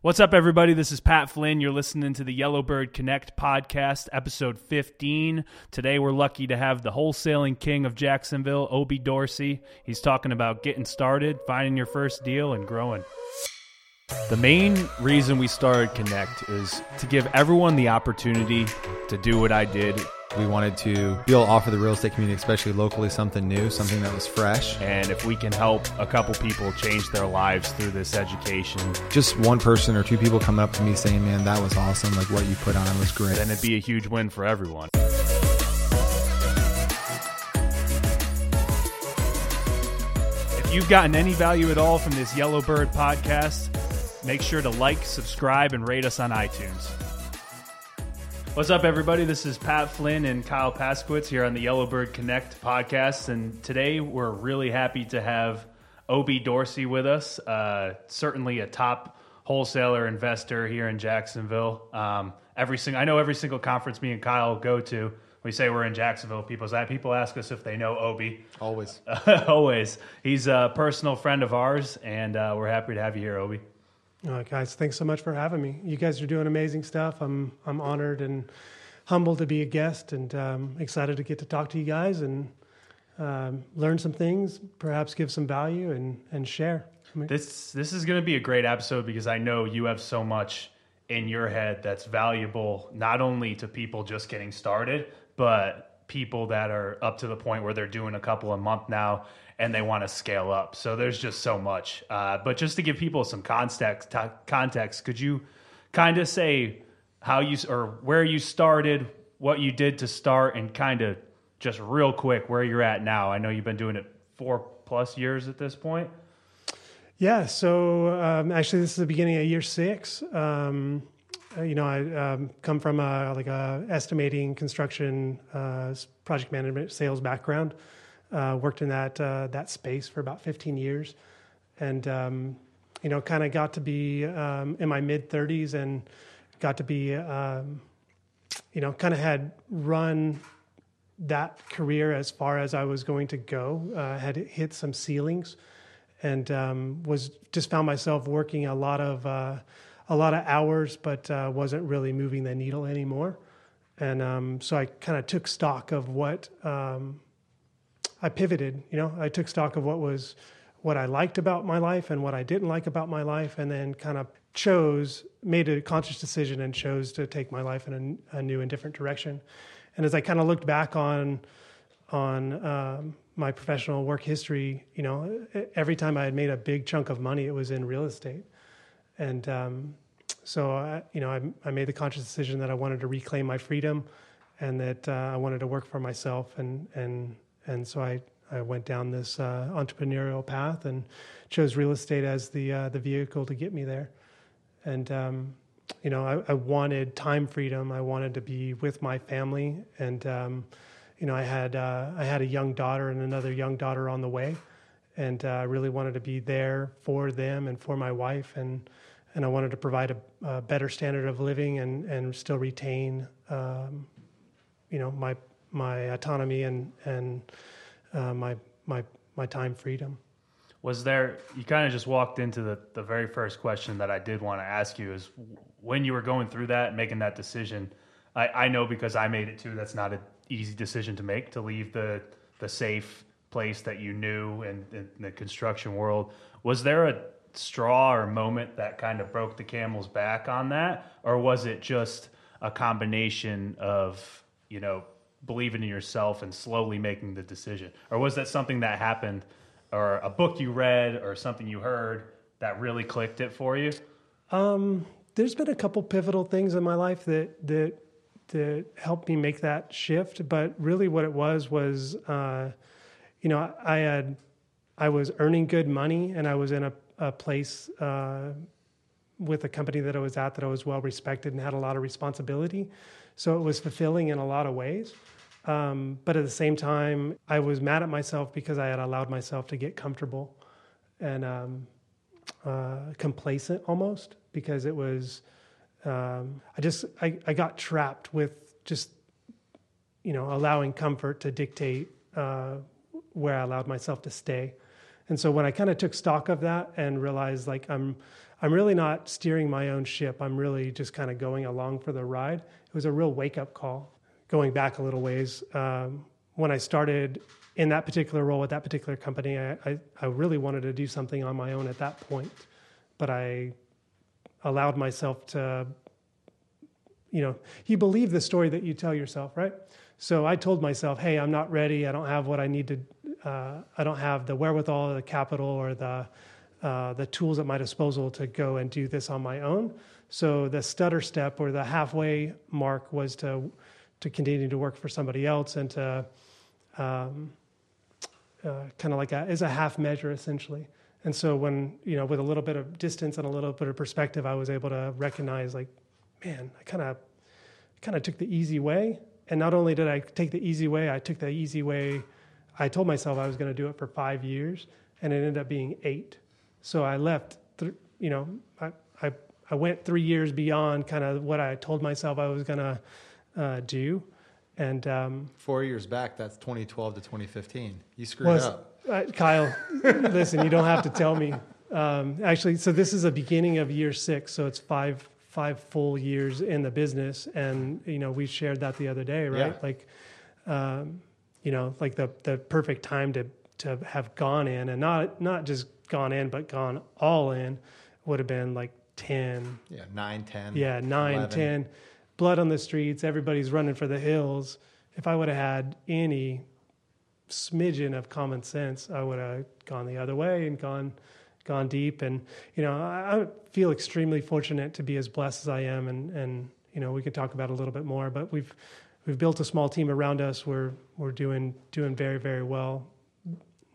What's up, everybody? This is Pat Flynn. You're listening to the Yellowbird Connect podcast, episode 15. Today, we're lucky to have the wholesaling king of Jacksonville, Obie Dorsey. He's talking about getting started, finding your first deal, and growing. The main reason we started Connect is to give everyone the opportunity to do what I did we wanted to be able to offer the real estate community, especially locally, something new, something that was fresh. And if we can help a couple people change their lives through this education, just one person or two people coming up to me saying, Man, that was awesome. Like what you put on was great. Then it'd be a huge win for everyone. If you've gotten any value at all from this Yellowbird podcast, make sure to like, subscribe, and rate us on iTunes. What's up, everybody? This is Pat Flynn and Kyle Pasquitz here on the Yellowbird Connect podcast. And today we're really happy to have Obie Dorsey with us, uh, certainly a top wholesaler investor here in Jacksonville. Um, every single, I know every single conference me and Kyle go to, we say we're in Jacksonville. People, people ask us if they know Obie. Always. Always. He's a personal friend of ours, and uh, we're happy to have you here, Obie. Uh, guys, thanks so much for having me. You guys are doing amazing stuff. I'm I'm honored and humbled to be a guest, and um, excited to get to talk to you guys and um, learn some things, perhaps give some value and and share. I mean, this this is going to be a great episode because I know you have so much in your head that's valuable, not only to people just getting started, but people that are up to the point where they're doing a couple a month now and they want to scale up. So there's just so much. Uh, but just to give people some context, t- context, could you kind of say how you or where you started, what you did to start, and kind of just real quick where you're at now? I know you've been doing it four plus years at this point. Yeah. So um, actually, this is the beginning of year six. Um, you know, I um, come from a like a estimating, construction, uh, project management, sales background. Uh, worked in that uh, that space for about 15 years, and um, you know, kind of got to be um, in my mid 30s and got to be, um, you know, kind of had run that career as far as I was going to go. Uh, had hit some ceilings, and um, was just found myself working a lot of uh, a lot of hours, but uh, wasn't really moving the needle anymore. And um, so I kind of took stock of what um, I pivoted. You know, I took stock of what was what I liked about my life and what I didn't like about my life, and then kind of chose, made a conscious decision, and chose to take my life in a, a new and different direction. And as I kind of looked back on on um, my professional work history, you know, every time I had made a big chunk of money, it was in real estate, and um, so I, you know, I, I, made the conscious decision that I wanted to reclaim my freedom, and that uh, I wanted to work for myself and and and so I, I went down this uh, entrepreneurial path and chose real estate as the uh, the vehicle to get me there. And um, you know, I, I, wanted time freedom. I wanted to be with my family, and um, you know, I had uh, I had a young daughter and another young daughter on the way, and uh, I really wanted to be there for them and for my wife, and and I wanted to provide a, a better standard of living and and still retain, um, you know, my my autonomy and and uh, my my my time freedom. Was there? You kind of just walked into the the very first question that I did want to ask you is when you were going through that, making that decision. I, I know because I made it too. That's not an easy decision to make to leave the the safe place that you knew and in, in the construction world. Was there a straw or moment that kind of broke the camel's back on that, or was it just a combination of you know believing in yourself and slowly making the decision? Or was that something that happened or a book you read or something you heard that really clicked it for you? Um, there's been a couple pivotal things in my life that that that helped me make that shift. But really, what it was was, uh, you know, I had I was earning good money, and I was in a, a place uh, with a company that I was at that I was well respected and had a lot of responsibility. So it was fulfilling in a lot of ways. Um, but at the same time, I was mad at myself because I had allowed myself to get comfortable and um, uh, complacent almost because it was, um, I just, I, I got trapped with just, you know, allowing comfort to dictate uh, where I allowed myself to stay. And so when I kind of took stock of that and realized like I'm, I'm really not steering my own ship. I'm really just kind of going along for the ride. It was a real wake up call. Going back a little ways, um, when I started in that particular role at that particular company, I, I, I really wanted to do something on my own at that point, but I allowed myself to, you know, you believe the story that you tell yourself, right? So I told myself, hey, I'm not ready. I don't have what I need to. Uh, I don't have the wherewithal, or the capital, or the uh, the tools at my disposal to go and do this on my own. So the stutter step or the halfway mark was to to continue to work for somebody else and to um, uh, kind of like a, as a half measure essentially. And so when you know with a little bit of distance and a little bit of perspective, I was able to recognize like, man, I kind of kind of took the easy way. And not only did I take the easy way, I took the easy way. I told myself I was going to do it for five years, and it ended up being eight. So I left. Th- you know, I, I I went three years beyond kind of what I told myself I was going to uh, do. And um, Four years back, that's 2012 to 2015. You screwed was, up. uh, Kyle, listen, you don't have to tell me. Um, actually, so this is a beginning of year six, so it's five five full years in the business, and you know we shared that the other day, right? Yeah. Like, um, you know, like the the perfect time to to have gone in, and not not just gone in, but gone all in, would have been like ten, Yeah, 9, 10. yeah, nine, 11. ten, blood on the streets, everybody's running for the hills. If I would have had any smidgen of common sense, I would have gone the other way and gone gone deep. And you know, I, I feel extremely fortunate to be as blessed as I am. And and you know, we can talk about a little bit more. But we've we've built a small team around us. We're we're doing doing very very well.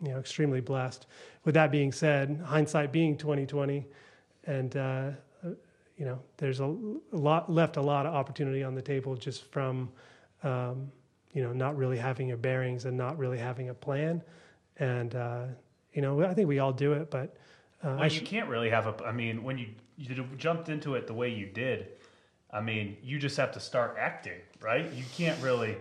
You know, extremely blessed. With that being said, hindsight being twenty twenty, and uh, you know, there's a, a lot left a lot of opportunity on the table just from, um, you know, not really having your bearings and not really having a plan. And uh, you know, I think we all do it, but uh, Well, sh- you can't really have a. I mean, when you you jumped into it the way you did, I mean, you just have to start acting, right? You can't really.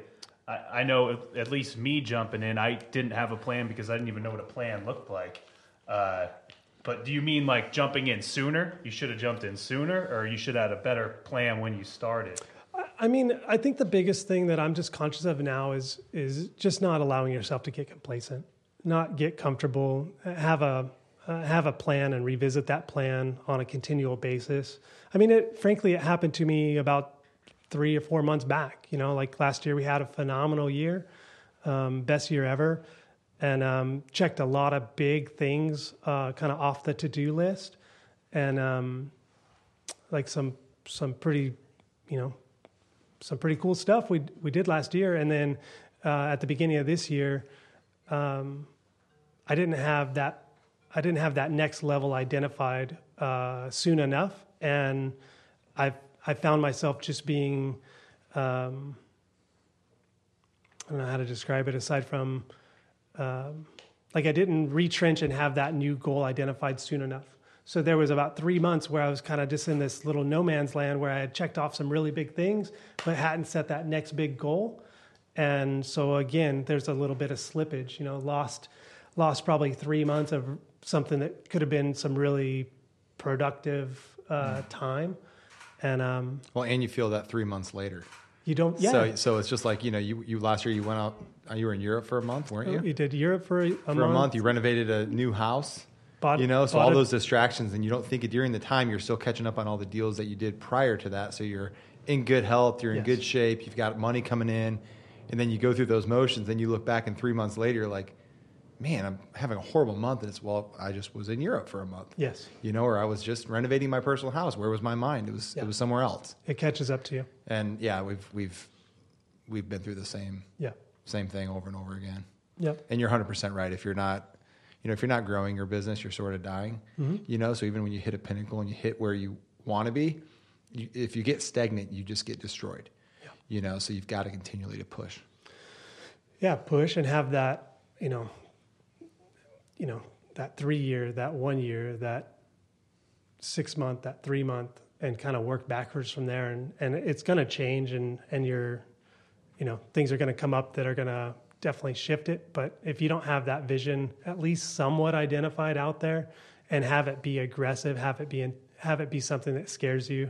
I, I know at- at least me jumping in, I didn't have a plan because I didn't even know what a plan looked like. Uh, but do you mean like jumping in sooner? You should have jumped in sooner, or you should have had a better plan when you started. I mean, I think the biggest thing that I'm just conscious of now is is just not allowing yourself to get complacent, not get comfortable, have a uh, have a plan and revisit that plan on a continual basis. I mean, it frankly it happened to me about three or four months back. You know, like last year we had a phenomenal year, um, best year ever, and um, checked a lot of big things uh, kind of off the to do list, and um, like some some pretty, you know, some pretty cool stuff we we did last year, and then uh, at the beginning of this year, um, I didn't have that I didn't have that next level identified uh, soon enough, and I I found myself just being um, I don't know how to describe it aside from um, like I didn't retrench and have that new goal identified soon enough. So there was about three months where I was kind of just in this little no man's land where I had checked off some really big things, but hadn't set that next big goal. And so again, there's a little bit of slippage. You know, lost lost probably three months of something that could have been some really productive uh, time. And um, Well, and you feel that three months later. you don't, yeah. So, so it's just like, you know, you, you last year you went out, uh, you were in Europe for a month, weren't you? you did Europe for a, a for month. a month, you renovated a new house. Bought- you know, so all those distractions, and you don't think it during the time you're still catching up on all the deals that you did prior to that. So you're in good health, you're in Yes. good shape, you've got money coming in, and then you go through those motions. Then you look back, and three months later, you're like, man, I'm having a horrible month. And it's well, I just was in Europe for a month. Yes, You know, or I was just renovating my personal house. Where was my mind? It was Yeah. it was somewhere else. it catches up to you. And yeah, we've we've we've been through the same Yeah. same thing over and over again. Yep. And you're 100% right. If you're not, you know, if you're not growing your business, you're sort of dying. Mm-hmm. You know, so even when you hit a pinnacle and you hit where you want to be, you, if you get stagnant, you just get destroyed. You know, so you've got to continually to push. yeah push and have that you know you know that three year that one year that six month that three month and kind of work backwards from there and and it's going to change and and you're you know things are going to come up that are going to definitely shift it but if you don't have that vision at least somewhat identified out there and have it be aggressive have it be in, have it be something that scares you,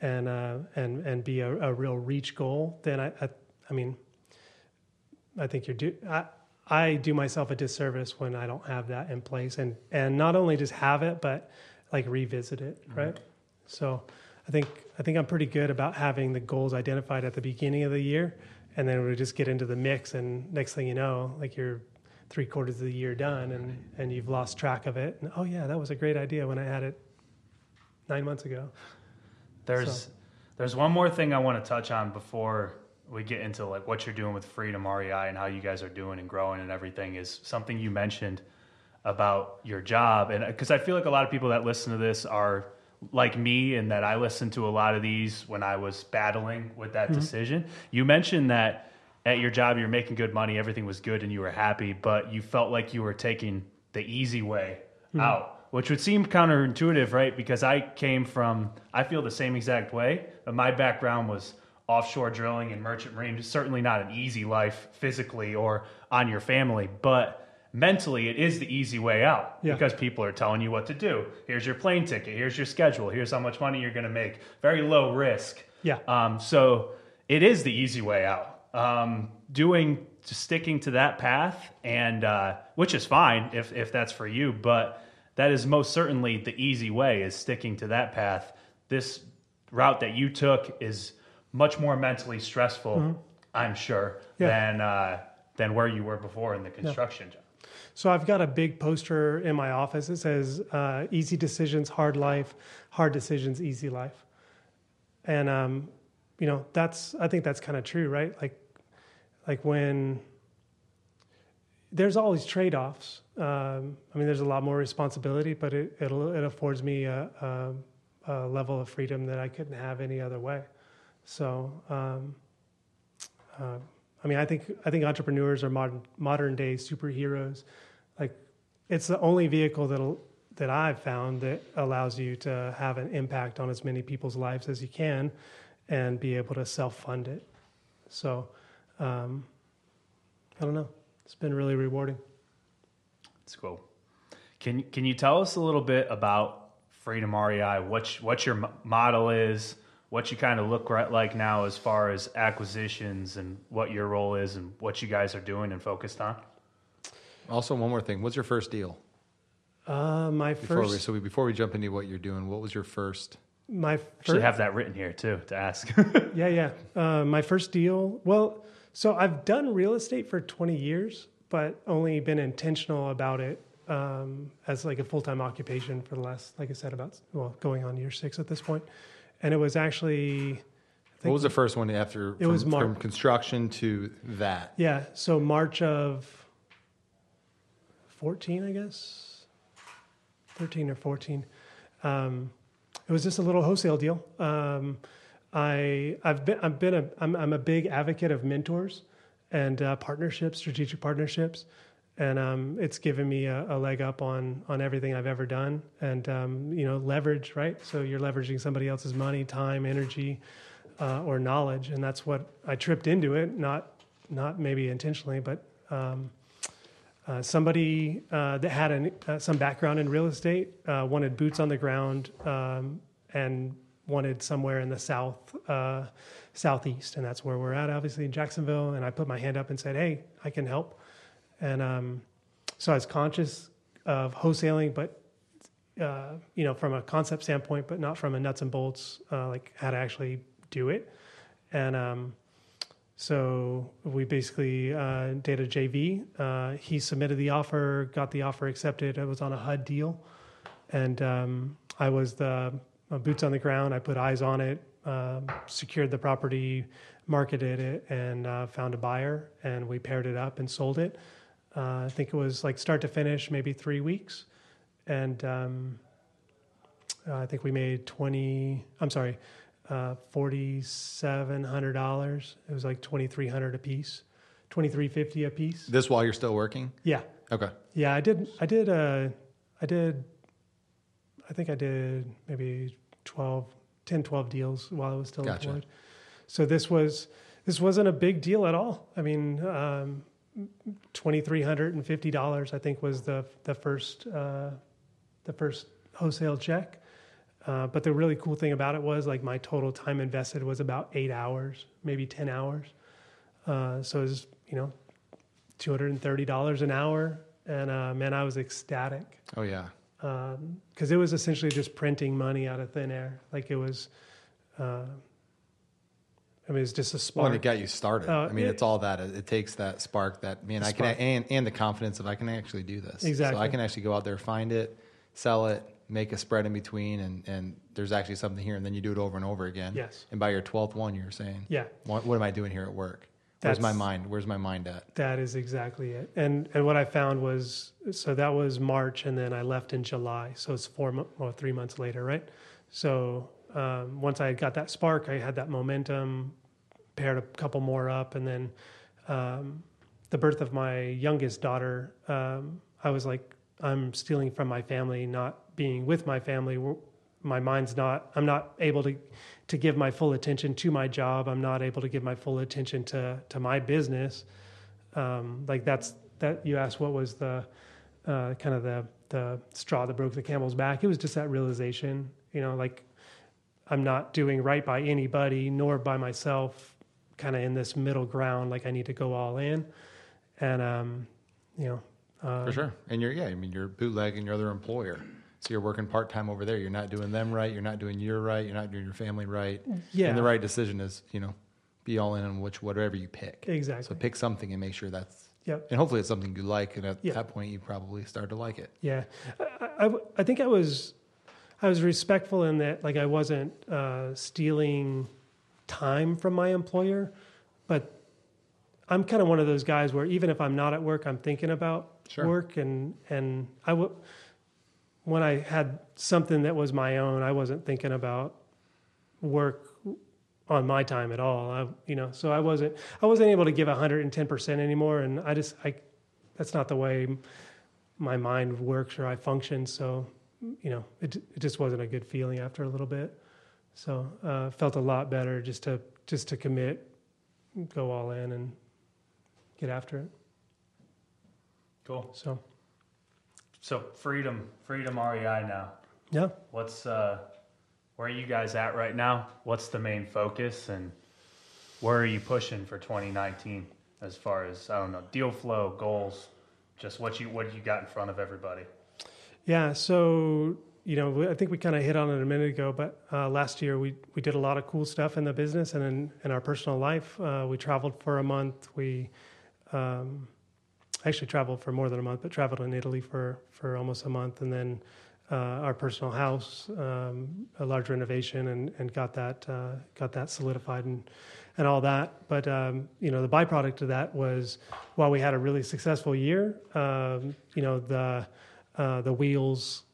and uh, and and be a, a real reach goal, then I, I, I mean, I think you're do. I, I do myself a disservice when I don't have that in place, and and not only just have it, but like revisit it, mm-hmm. right? So, I think I think I'm pretty good about having the goals identified at the beginning of the year, and then we just get into the mix, and next thing you know, like you're three quarters of the year done, and and you've lost track of it. And oh yeah, that was a great idea when I had it nine months ago. There's So- there's one more thing I want to touch on before we get into like what you're doing with Freedom REI and how you guys are doing and growing and everything is something you mentioned about your job and uh, because I feel like a lot of people that listen to this are like me and that I listened to a lot of these when I was battling with that mm-hmm. decision. You mentioned that at your job you're making good money, everything was good and you were happy, but you felt like you were taking the easy way mm-hmm. out, which would seem counterintuitive, right? Because I came from I feel the same exact way, but my background was offshore drilling and merchant marine. It's certainly not an easy life physically or on your family, but mentally it is the easy way out Yeah. because people are telling you what to do. Here's your plane ticket. Here's your schedule. Here's how much money you're going to make. Very low risk. Yeah. Um, so it is the easy way out. Um, doing sticking to that path, and uh, which is fine if if that's for you, but that is most certainly the easy way is sticking to that path. This route that you took is much more mentally stressful, I'm sure, Mm-hmm. Yeah. than uh, than where you were before in the construction job. So I've got a big poster in my office that says uh, "Easy decisions, hard life; hard decisions, easy life." And um, you know, that's I think that's kind of true, right? Like, like when there's always trade-offs. Um, I mean, there's a lot more responsibility, but it it'll, it affords me a, a, a level of freedom that I couldn't have any other way. So. Um, uh, I mean, I think I think entrepreneurs are modern modern day superheroes. Like, it's the only vehicle that'll that I've found that allows you to have an impact on as many people's lives as you can, and be able to self fund it. So, um, I don't know. It's been really rewarding. It's cool. Can can you tell us a little bit about Freedom REI? What your model is? What you kind of look right like now as far as acquisitions and what your role is and what you guys are doing and focused on? Also, one more thing. What's your first deal? Uh, my Before we, first, so we, before we jump into what you're doing, what was your first? my Actually, first, have that written here too to ask. Yeah, yeah. Uh, my first deal. Well, so I've done real estate for 20 years, but only been intentional about it um, as like a full time occupation for the last, like I said, about well, going on year six at this point. And it was actually, I What was the first one after? It from, was Mar- from construction to that. yeah. So March of 14, I guess, 13 or 14. Um, it was just a little wholesale deal. Um, I I've been I've been a I'm I'm a big advocate of mentors and uh, partnerships, strategic partnerships, and um, it's given me a, a leg up on on everything I've ever done. And um, you know, leverage, right? So you're leveraging somebody else's money, time, energy, uh, or knowledge, and that's what I tripped into it. Not not maybe intentionally, but um, uh, somebody uh, that had an, uh, some background in real estate uh, wanted boots on the ground um, and wanted somewhere in the south uh, southeast, and that's where we're at, obviously in Jacksonville. And I put my hand up and said, "Hey, I can help." And um, so I was conscious of wholesaling, but uh, you know, from a concept standpoint, but not from a nuts and bolts, uh, like how to actually do it. And um, so we basically uh, did a JV. Uh, he submitted the offer, got the offer accepted. It was on a HUD deal, and um, I was the boots on the ground. I put eyes on it, um, secured the property, marketed it, and uh, found a buyer. And we paired it up and sold it. Uh, I think it was like start to finish, maybe three weeks, and um, uh, I think we made twenty. I'm sorry, uh, forty seven hundred dollars. It was like twenty three hundred a piece, twenty three fifty a piece. This while you're still working? Yeah, Okay. yeah. I did. I did. Uh, I did. I think I did maybe 12, 10, 12 deals while I was still Gotcha. employed. So this was this wasn't a big deal at all. I mean, um, twenty three hundred and fifty dollars I think was the the first uh, the first wholesale check. Uh, but the really cool thing about it was like my total time invested was about eight hours, maybe 10 hours. Uh, so it was, you know, $230 an hour. And uh, man, I was ecstatic Oh yeah. because it was essentially just printing money out of thin air. Like it was, uh, I mean, it's just a spark. Well, it got you started. Uh, I mean, it- it's all that. It, it takes that spark that man. I can and and the confidence of I can actually do this. Exactly. So. I can actually go out there, find it, sell it, make a spread in between, and and there's actually something here, and then you do it over and over again. Yes. And by your twelfth one, you're saying, yeah, what, what am I doing here at work? Where's my mind? Where's my mind at? that is exactly it. And and what I found was so that was March, and then I left in July. So it's four or three months later, right? So um, once I got that spark, I had that momentum, paired a couple more up, and then um, the birth of my youngest daughter, um, I was like, I'm stealing from my family, not being with my family. My mind's not. I'm not able to to give my full attention to my job. I'm not able to give my full attention to to my business. Um, like that's that. You asked what was the uh, kind of the the straw that broke the camel's back. It was just that realization. You know, like I'm not doing right by anybody nor by myself. Kind of in this middle ground. Like I need to go all in, and um, you know. Uh, For sure. And you're yeah. I mean, you're bootlegging your other employer. So you're working part time over there. You're not doing them right. You're not doing your right. You're not doing your family right. Yeah. And the right decision is, you know, be all in on which whatever you pick. Exactly. So pick something and make sure that's Yep. and hopefully it's something you like. And at Yeah. that point, you probably start to like it. Yeah, I, I, I think I was, I was respectful in that, like I wasn't uh, stealing time from my employer, but I'm kind of one of those guys where even if I'm not at work, I'm thinking about Sure. work, and and I w- when I had something that was my own, I wasn't thinking about work on my time at all. I, you know, so I wasn't I wasn't able to give 110 percent anymore, and I just I that's not the way my mind works or I function. So, you know, it it just wasn't a good feeling after a little bit. So, uh, felt a lot better just to just to commit, go all in, and get after it. Cool. So, So freedom, freedom REI now. yeah. What's uh, where are you guys at right now? What's the main focus, and where are you pushing for 2019 as far as I don't know deal flow goals? Just what you what you got in front of everybody. Yeah, so you know, I think we kind of hit on it a minute ago, but uh, last year we we did a lot of cool stuff in the business and in, in our personal life. Uh, we traveled for a month. We um, actually traveled for more than a month, but traveled in Italy for for almost a month, and then uh, our personal house, um, a large renovation, and and got that uh, got that solidified and and all that. But um, you know, the byproduct of that was while we had a really successful year, um, you know, the uh, the wheels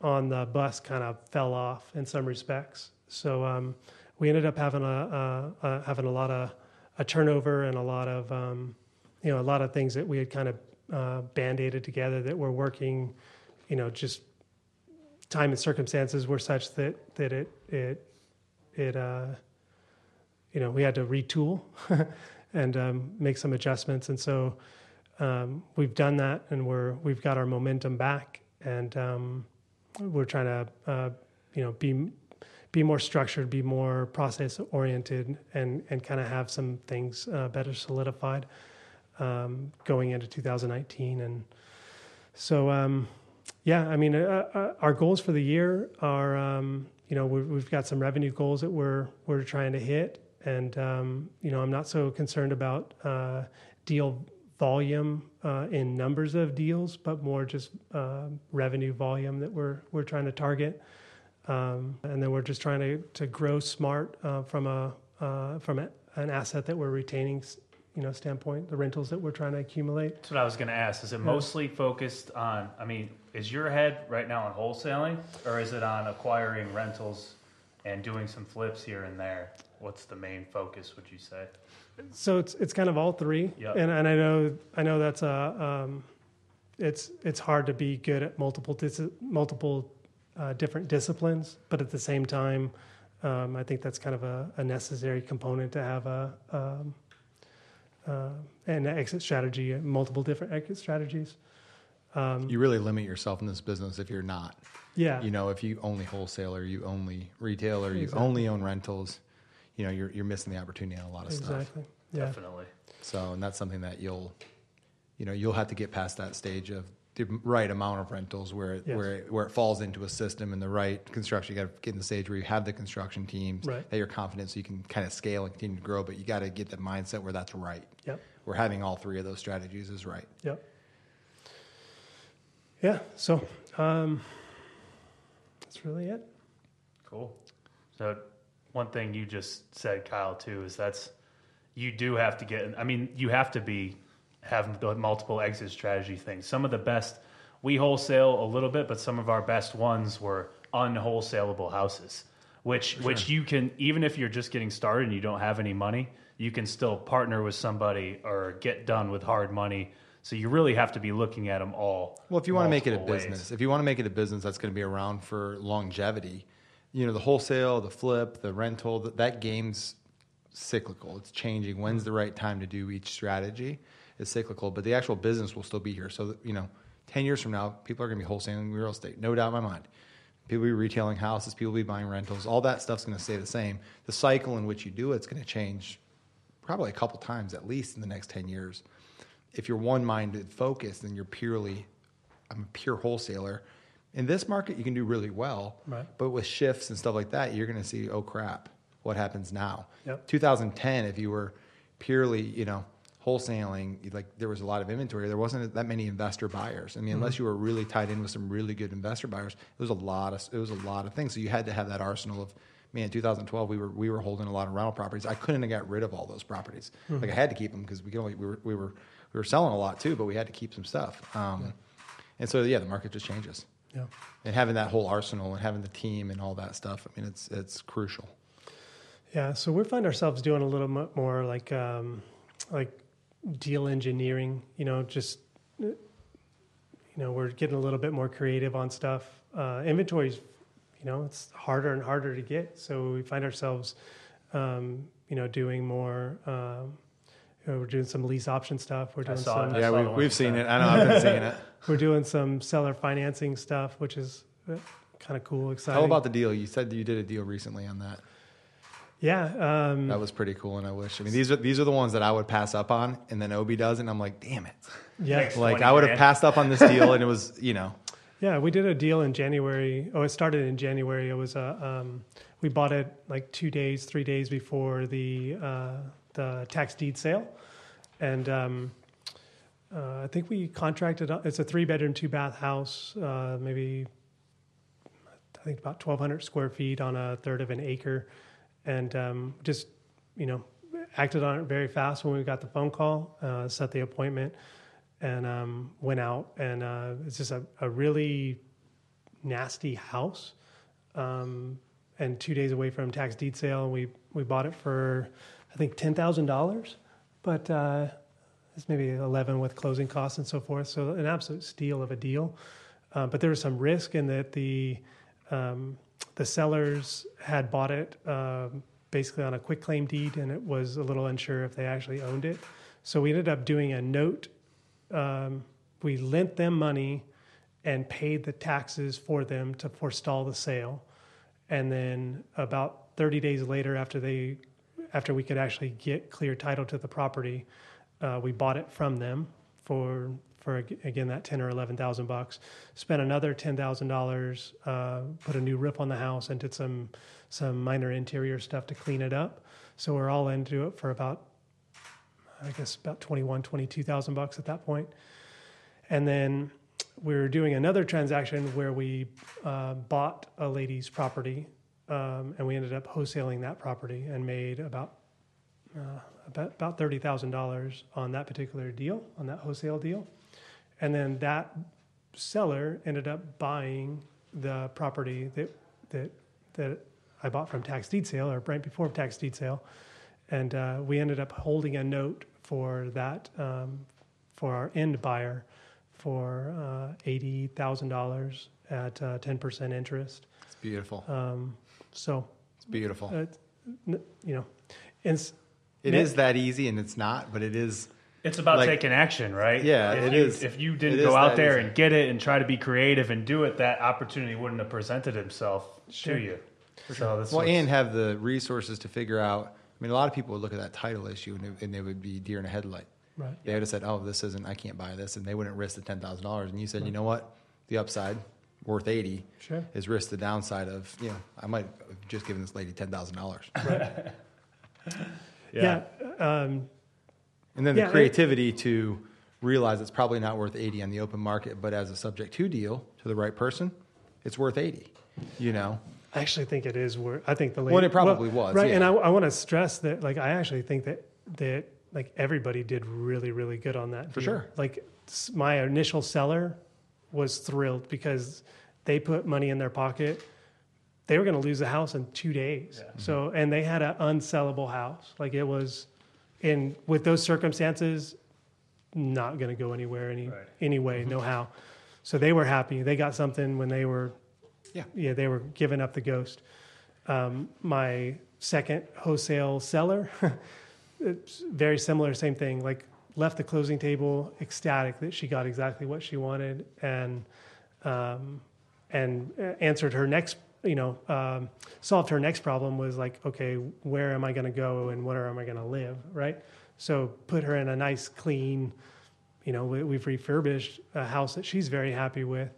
on the bus kind of fell off in some respects. So um, we ended up having a, a, a having a lot of a turnover and a lot of um, you know a lot of things that we had kind of uh, band-aided together that were working, you know, just time and circumstances were such that that it it it uh, you know we had to retool and um, make some adjustments, and so um, we've done that, and we're we've got our momentum back, and um, we're trying to uh, you know be be more structured, be more process oriented, and and kind of have some things uh, better solidified um, going into 2019, and so um, yeah, I mean uh, uh, our goals for the year are um, you know we've, we've got some revenue goals that we're we're trying to hit, and um, you know I'm not so concerned about uh, deal volume uh, in numbers of deals, but more just uh, revenue volume that we're we're trying to target. Um, and then we're just trying to, to grow smart uh, from a uh, from a, an asset that we're retaining, you know, standpoint. The rentals that we're trying to accumulate. That's what I was going to ask. Is it mostly focused on? I mean, is your head right now on wholesaling, or is it on acquiring rentals and doing some flips here and there? What's the main focus? Would you say? So it's it's kind of all three. Yep. And and I know I know that's a um, it's it's hard to be good at multiple dis- multiple uh, different disciplines, but at the same time, um, I think that's kind of a, a necessary component to have a um, uh, an exit strategy, multiple different exit strategies. Um, You really limit yourself in this business if you're not. yeah, You know, if you only wholesale or you only retail or you Exactly. only own rentals, you know, you're you're missing the opportunity on a lot of stuff. exactly. Yeah, Definitely. So, and that's something that you'll, you know, you'll have to get past that stage of the right amount of rentals where it, Yes. where it, where it falls into a system and the right construction. You got to get in the stage where you have the construction teams Right. that you're confident, so you can kind of scale and continue to grow. But you got to get the mindset where that's right. yep, Where having all three of those strategies is right. yep. Yeah. So um, that's really it. Cool. So one thing you just said, Kyle, too, is that's you do have to get. I mean, you have to be have the multiple exit strategy things. Some of the best we wholesale a little bit, but some of our best ones were unwholesaleable houses, which which you can even if you're just getting started and you don't have any money, you can still partner with somebody or get done with hard money. So you really have to be looking at them all. Well, if you want to make it a multiple ways. business, if you want to make it a business that's going to be around for longevity, you know, the wholesale, the flip, the rental, that, that game's cyclical. It's changing. When's mm. the right time to do each strategy is cyclical, but the actual business will still be here. So, that, you know, 10 years from now, people are going to be wholesaling real estate, no doubt in my mind. People will be retailing houses, people will be buying rentals. All that stuff's going to stay the same. The cycle in which you do it's going to change probably a couple times at least in the next 10 years. If you're one minded focused, and you're purely, I'm a pure wholesaler. In this market, you can do really well. Right. But with shifts and stuff like that, you're going to see, oh crap, what happens now? Yep. 2010, if you were purely, you know, wholesaling, like there was a lot of inventory. There wasn't that many investor buyers. I mean, unless you were really tied in with some really good investor buyers, it was a lot of it was a lot of things. So you had to have that arsenal of. Man, 2012, we were we were holding a lot of rental properties. I couldn't have got rid of all those properties. Like I had to keep them because we could only we were we were we were selling a lot too, but we had to keep some stuff. Um, And so yeah, the market just changes. Yeah. And having that whole arsenal and having the team and all that stuff, I mean, it's it's crucial. Yeah, so we find ourselves doing a little mo- more like um, like deal engineering. You know, just you know, we're getting a little bit more creative on stuff. Uh, inventories, you know, it's harder and harder to get. So we find ourselves, um, you know, doing more. Um, you know, we're doing some lease option stuff. We're I doing saw some. it. I yeah, saw we, the one we've you seen it. I know I've been seeing it. We're doing some seller financing stuff, which is kind of cool, exciting. How about the deal? You said you did a deal recently on that. yeah? Um, That was pretty cool, and I wish. I mean, these are these are the ones that I would pass up on, and then Obie does, it, and I'm like, damn it! yeah. Like I would have passed up on this deal, and it was, you know, Yeah, we did a deal in January. Oh, it started in January. It was a um, we bought it like two days, three days before the uh, the tax deed sale, and um, uh, I think we contracted. It's a three bedroom, two bath house, uh, maybe I think about twelve hundred square feet on a third of an acre, and um, just you know acted on it very fast when we got the phone call, uh, set the appointment and um, went out. And uh, it's just a, a really nasty house um, and two days away from tax deed sale. We we bought it for i think $10000 but uh, it's maybe 11 with closing costs and so forth. So an absolute steal of a deal. Uh, but there was some risk in that the um, the sellers had bought it um, basically on a quitclaim deed and it was a little unsure if they actually owned it. So we ended up doing a note um, we lent them money and paid the taxes for them to forestall the sale. And then about 30 days later, after they, after we could actually get clear title to the property, uh, we bought it from them for for again that 10 or 11,000 bucks. Spent another $10,000, uh, put a new roof on the house, and did some some minor interior stuff to clean it up. So we're all into it for about I guess about 21, 22,000 bucks at that point. And then we were doing another transaction where we uh, bought a lady's property um, and we ended up wholesaling that property and made about uh, about, about thirty thousand dollars on that particular deal, on that wholesale deal, and then that seller ended up buying the property that that that I bought from tax deed sale or right before tax deed sale, and uh, we ended up holding a note for that um, for our end buyer for uh, eighty thousand dollars at uh, ten percent interest. it's beautiful. Um, so It's beautiful. uh, you know, and s- It net- is that easy, and it's not, but it is. It's about Like- taking action, right? Yeah, if it you, is. If you didn't is go out there easy. and get it and try to be creative and do it, that opportunity wouldn't have presented itself Sure. to you. So that's Well, and have the resources to figure out. I mean, a lot of people would look at that title issue and, they- and they would be deer in a headlight. Right. They would have said, "Oh, this isn't. I can't buy this," and they wouldn't risk the ten thousand dollars. And you said, "You know what? The upside, worth eighty, Sure. is risk the downside of you know I might have just given this lady ten thousand dollars." Yeah. Um, And then Yeah, the it- creativity to realize it's probably not worth 80 on the open market, but as a subject to deal to the right person, it's worth 80. You know, I actually think it is worth. I think the lady. Well, it probably was, right. And I. I want to stress that, like, I actually think that that like everybody did really, really good on that. For deal. sure. Like my initial seller was thrilled because they put money in their pocket. They were going to lose the house in two days. So, and they had an unsellable house. Like it was, in with those circumstances, not going to go anywhere any Right. anyway, no how. So they were happy. They got something when they were Yeah. yeah, they were giving up the ghost. Um, my second wholesale seller, it's very similar, same thing. Like left the closing table ecstatic that she got exactly what she wanted, and um, and answered her next, you know, um, solved her next problem was like, okay, where am I going to go and where am I going to live, right? So put her in a nice, clean, you know, we, we've refurbished a house that she's very happy with,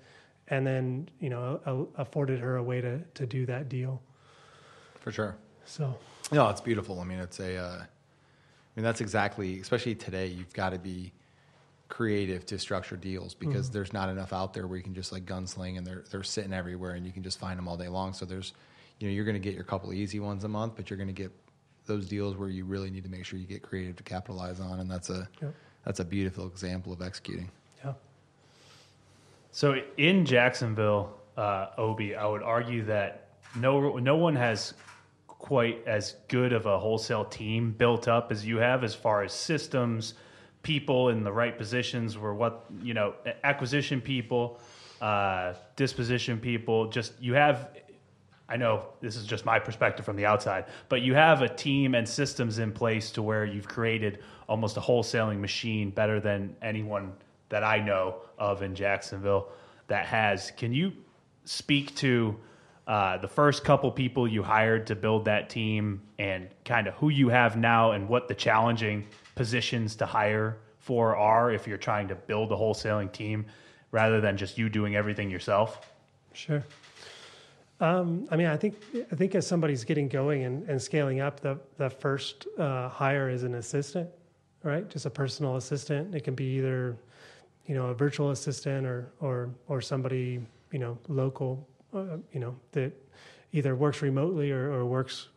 and then you know a, afforded her a way to to do that deal. for sure. So No, it's beautiful. I mean, it's a. Uh, mean, that's exactly, especially today. You've got to be creative to structure deals because there's not enough out there where you can just like gunsling and they're they're sitting everywhere and you can just find them all day long. So there's, you know, you're going to get your couple of easy ones a month, but you're going to get those deals where you really need to make sure you get creative to capitalize on, and that's a Yep. that's a beautiful example of executing. yeah, So in Jacksonville, uh, Obie, I would argue that no no one has quite as good of a wholesale team built up as you have, as far as systems, people in the right positions, where what you know, acquisition people, uh, disposition people. Just you have. I know this is just my perspective from the outside, but you have a team and systems in place to where you've created almost a wholesaling machine better than anyone that I know of in Jacksonville that has. Can you speak to uh, the first couple people you hired to build that team and kind of who you have now and what the challenging positions to hire for are if you're trying to build a wholesaling team rather than just you doing everything yourself? sure. Um, I mean, I think I think as somebody's getting going and, and scaling up, the the first uh, hire is an assistant, right? Just a personal assistant. It can be either, you know, a virtual assistant or or or somebody you know local, uh, you know that either works remotely or, or works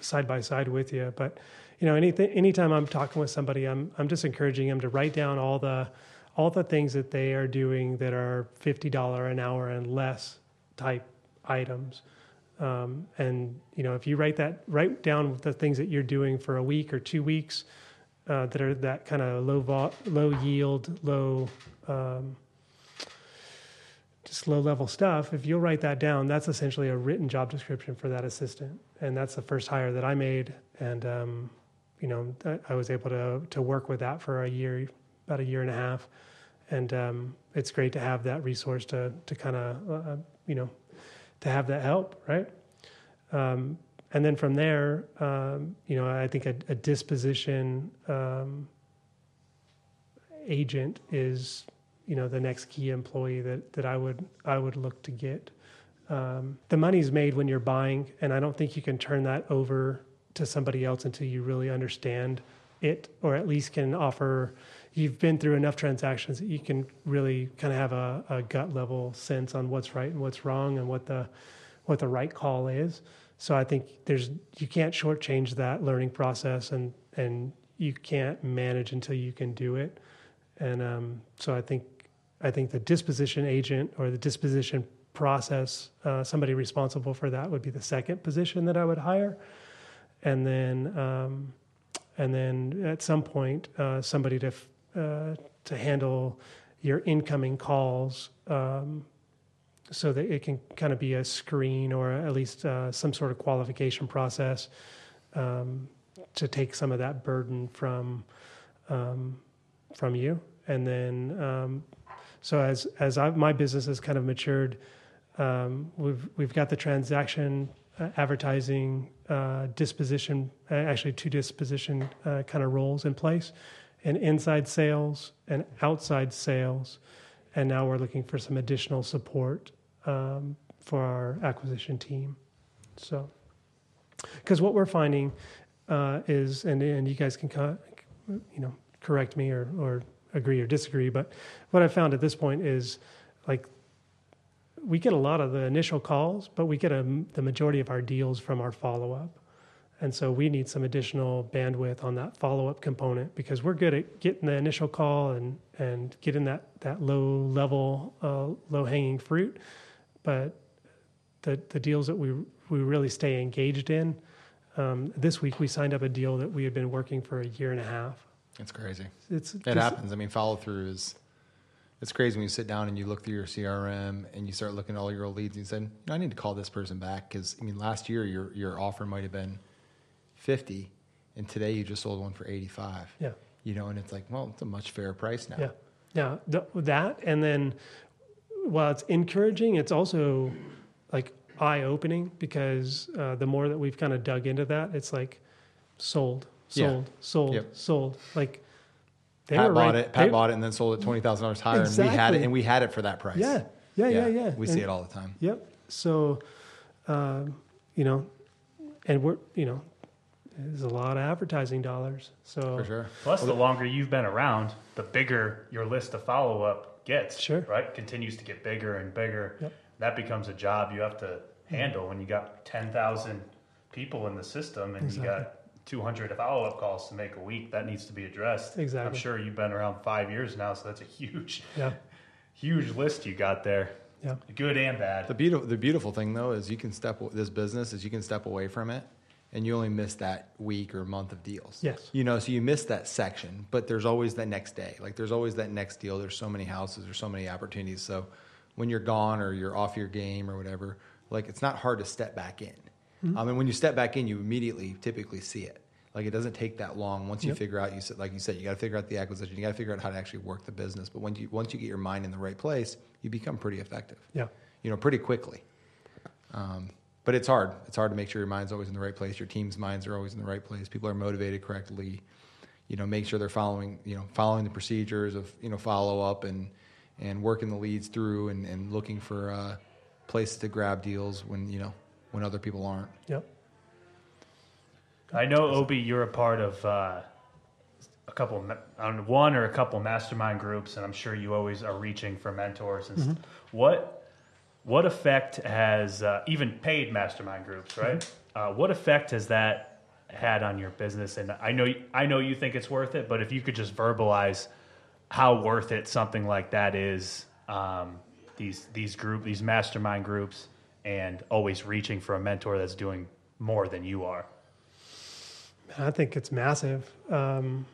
side by side with you. But you know, anything anytime I'm talking with somebody, I'm I'm just encouraging them to write down all the all the things that they are doing that are fifty dollar an hour and less type items. Um, and you know, if you write that, write down the things that you're doing for a week or two weeks uh, that are that kind of low vol- low yield, low um, just low level stuff. If you'll write that down, that's essentially a written job description for that assistant, and that's the first hire that I made. And um, you know, I, was able to to work with that for a year, about a year and a half, and um, it's great to have that resource to to kind of uh, you know to have that help, right? Um, and then from there, um, you know, I think a, a disposition um, agent is, you know, the next key employee that that I would I would look to get. Um, the money's made when you're buying, and I don't think you can turn that over to somebody else until you really understand it, or at least can offer. You've been through enough transactions that you can really kind of have a, a gut level sense on what's right and what's wrong, and what the what the right call is. So I think there's you can't shortchange that learning process, and and you can't manage until you can do it. And um, so I think I think the disposition agent or the disposition process, uh, somebody responsible for that would be the second position that I would hire, and then um, and then at some point uh, somebody to uh, to handle your incoming calls. Um, so that it can kind of be a screen or at least uh, some sort of qualification process um, to take some of that burden from um, from you, and then um, so as as I, my business has kind of matured, um, we've we've got the transaction uh, advertising uh, disposition, uh, actually two disposition uh, kind of roles in place, and inside sales and outside sales, and now we're looking for some additional support um, for our acquisition team. So, because what we're finding uh, is, and and you guys can, you know, correct me or or agree or disagree, but what I found at this point is like we get a lot of the initial calls, but we get a, the majority of our deals from our follow up. And so we need some additional bandwidth on that follow up component because we're good at getting the initial call and, and getting that, that low level, uh, low hanging fruit. But the, the deals that we, we really stay engaged in, um, this week we signed up a deal that we had been working for a year and a half. It's crazy. It's, It happens. I mean, follow through is it's crazy when you sit down and you look through your CRM and you start looking at all your old leads and you said, you know, I need to call this person back because I mean, last year your your offer might have been fifty, and today you just sold one for eighty five. Yeah. You know, and it's like, well, it's a much fairer price now. Yeah. Now th- that, and then while it's encouraging, it's also like eye opening because uh, the more that we've kind of dug into that, it's like sold, Yeah. sold, sold, Yep. sold. Like they Pat bought right. it. Pat they- bought it and then sold it twenty thousand dollars higher, and we had it, and we had it for that price. Yeah. Yeah. Yeah. Yeah. We And- see it all the time. Yep. So, um, you know, and we're, you know, there's a lot of advertising dollars. So For sure. Plus, the longer you've been around, the bigger your list of follow up gets. Sure. Right? Continues to get bigger and bigger. Yep. That becomes a job you have to handle when you got 10,000 people in the system and Exactly. you got 200 follow up calls to make a week. That needs to be addressed. Exactly. I'm sure you've been around five years now, so that's a huge, Yeah. huge list you got there. Yeah. Good and bad. The beautiful, the beautiful thing though is you can step this business is you can step away from it, and you only miss that week or month of deals. Yes. You know, so you miss that section, but there's always that next day. Like there's always that next deal. There's so many houses. There's so many opportunities. So when you're gone or you're off your game or whatever, like it's not hard to step back in. Mm-hmm. I mean, when you step back in, you immediately typically see it. Like it doesn't take that long. Once you Yep. figure out, you said, like you said, you got to figure out the acquisition. You got to figure out how to actually work the business. But once you once you get your mind in the right place, you become pretty effective Yeah. you know, pretty quickly. Um, but it's hard. It's hard to make sure your mind's always in the right place. Your team's minds are always in the right place. People are motivated correctly. You know, make sure they're following, you know, following the procedures of, you know, follow up and, and working the leads through and, and looking for uh, places to grab deals when, you know, when other people aren't. Yep. I know, Obie, you're a part of uh, a couple, on one or a couple mastermind groups, and I'm sure you always are reaching for mentors. And st- what what effect has uh, even paid mastermind groups, right? Uh, what effect has that had on your business? And I know I know you think it's worth it, but if you could just verbalize how worth it something like that is, um, these these group these mastermind groups, and always reaching for a mentor that's doing more than you are. I think it's massive. Um,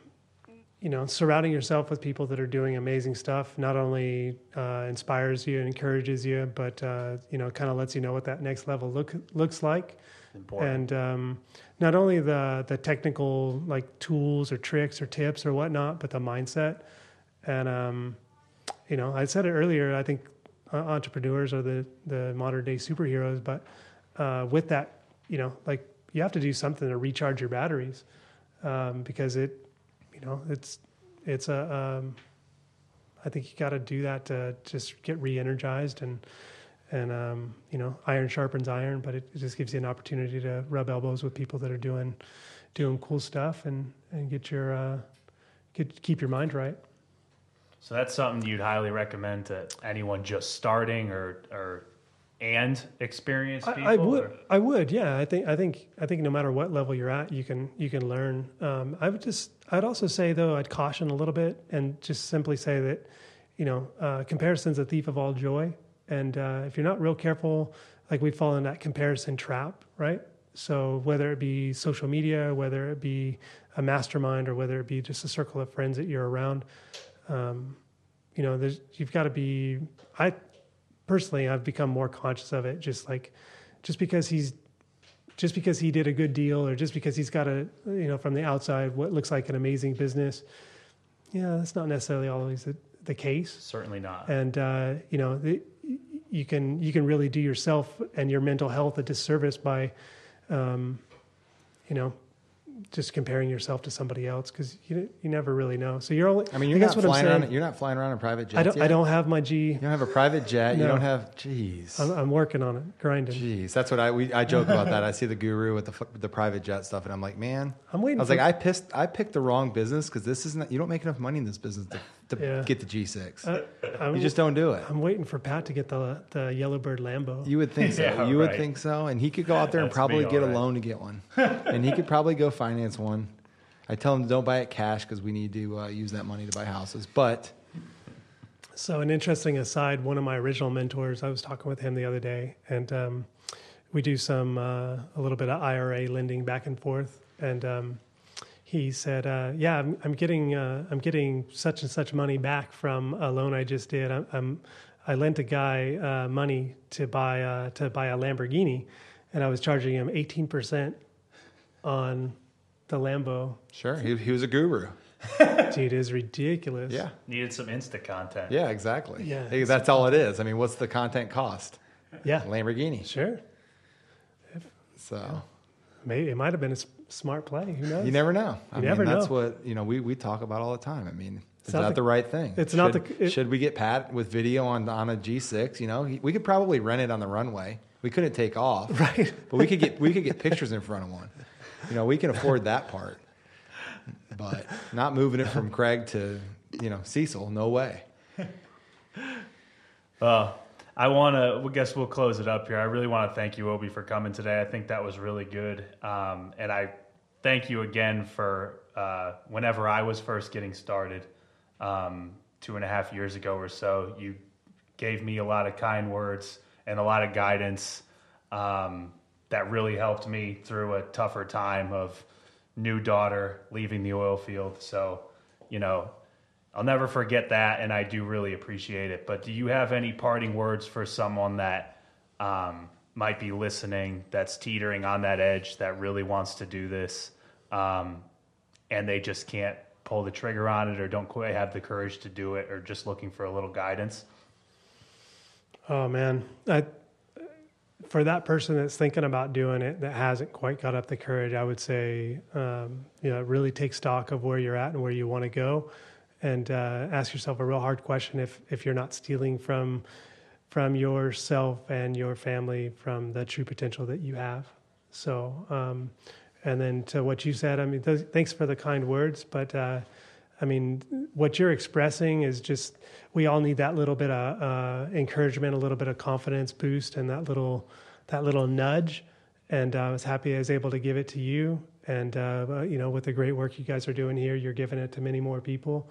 you know, surrounding yourself with people that are doing amazing stuff not only uh, inspires you and encourages you, but uh, you know, kind of lets you know what that next level look looks like. Important. And um, not only the the technical like tools or tricks or tips or whatnot, but the mindset. And um, you know, I said it earlier. I think entrepreneurs are the the modern day superheroes, but uh, with that, you know, like you have to do something to recharge your batteries um, because it, you know, it's it's a. Um, I think you got to do that to just get re-energized and and um, you know, iron sharpens iron, but it, it just gives you an opportunity to rub elbows with people that are doing doing cool stuff and and get your uh, get keep your mind right. So that's something you'd highly recommend to anyone just starting or or and experienced people. I, I would, or- I would, yeah. I think, I think, I think no matter what level you're at, you can, you can learn. Um, I would just, I'd also say though, I'd caution a little bit and just simply say that, you know, uh, comparison's a thief of all joy. And uh, if you're not real careful, like we fall in that comparison trap, right? So whether it be social media, whether it be a mastermind, or whether it be just a circle of friends that you're around, um, you know, there's, you've got to be. I personally, I've become more conscious of it. Just like, just because he's, just because he did a good deal, or just because he's got a, you know, from the outside, what looks like an amazing business, yeah, that's not necessarily always the, the case. Certainly not. And uh, you know, the, you can you can really do yourself and your mental health a disservice by, um, you know, just comparing yourself to somebody else because you you never really know. So you're only. I mean, you're guess not flying saying- around. You're not flying around in private jets. I don't. Yet? I don't have my G. You don't have a private jet. You don't have. Jeez. I'm, I'm working on it, grinding. Jeez, that's what I we, I joke about that. I see the guru with the the private jet stuff, and I'm like, man, I'm waiting I was like, I pissed, I picked the wrong business because this isn't. You don't make enough money in this business to, to Yeah. get the G6. Uh, I'm, you just don't do it. I'm waiting for Pat to get the the Yellowbird Lambo. You would think so. Yeah, you would think so, and he could go out there and probably me, get a loan to get one, and he could probably go finance one. I tell him don't buy it cash because we need to uh, use that money to buy houses. But So, an interesting aside, one of my original mentors, I was talking with him the other day, and um, we do some, uh, a little bit of IRA lending back and forth. And um, he said, uh, Yeah, I'm, I'm getting, uh, I'm getting such and such money back from a loan I just did. I'm, I'm, I lent a guy uh, money to buy, uh, to buy a Lamborghini, and I was charging him 18% on the Lambo. sure, he, he was a guru. Dude, it is ridiculous. Yeah, Needed some Insta content. yeah, exactly. Yeah. Hey, that's all it is. I mean, what's the content cost? Yeah. Lamborghini. Sure. So. Maybe it might have been a s- smart play. Who knows? You never know. I You mean, never that's know. what you know. We, we talk about all the time. I mean, It's is not that the- the, right thing? it's should, not the- it- should we get Pat with video on on a G6? You know, he, we could probably rent it on the runway. We couldn't take off, Right. But we could get we could get pictures in front of one. You know, we can afford that part, but not moving it from Craig to you know Cecil. No way. Uh, I want to. I guess we'll close it up here. I really want to thank you, Obie, for coming today. I think that was really good, um, and I thank you again for uh, whenever I was first getting started, um, two and a half years ago or so. You gave me a lot of kind words and a lot of guidance um, that really helped me through a tougher time of new daughter leaving the oil field. So, you know, I'll never forget that, and I do really appreciate it. But do you have any parting words for someone that um, might be listening, that's teetering on that edge, that really wants to do this, um, and they just can't pull the trigger on it, or don't quite have the courage to do it, or just looking for a little guidance? Oh man, I, for that person that's thinking about doing it that hasn't quite got up the courage, I would say, um, you know, really take stock of where you're at and where you want to go, and uh, ask yourself a real hard question if if you're not stealing from from yourself and your family from the true potential that you have. So, um, and then to what you said, I mean, th- thanks for the kind words, but uh, I mean, what you're expressing is just we all need that little bit of uh, encouragement, a little bit of confidence boost, and that little that little nudge. And uh, I was happy I was able to give it to you. And uh, you know, with the great work you guys are doing here, you're giving it to many more people.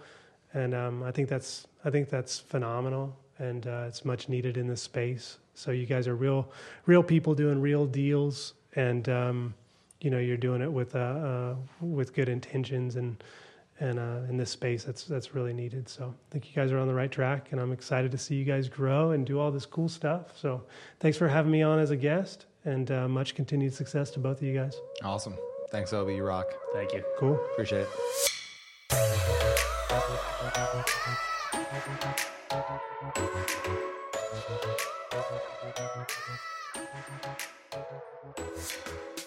And um, I think that's I think that's phenomenal, and uh, it's much needed in this space. So you guys are real real people doing real deals, and um, you know you're doing it with uh, uh, with good intentions and and uh, in this space that's that's really needed. So I think you guys are on the right track, and I'm excited to see you guys grow and do all this cool stuff. So thanks for having me on as a guest, and uh, much continued success to both of you guys. Awesome. Thanks, Obie. You rock. Thank you. Cool. Appreciate it. Thank you.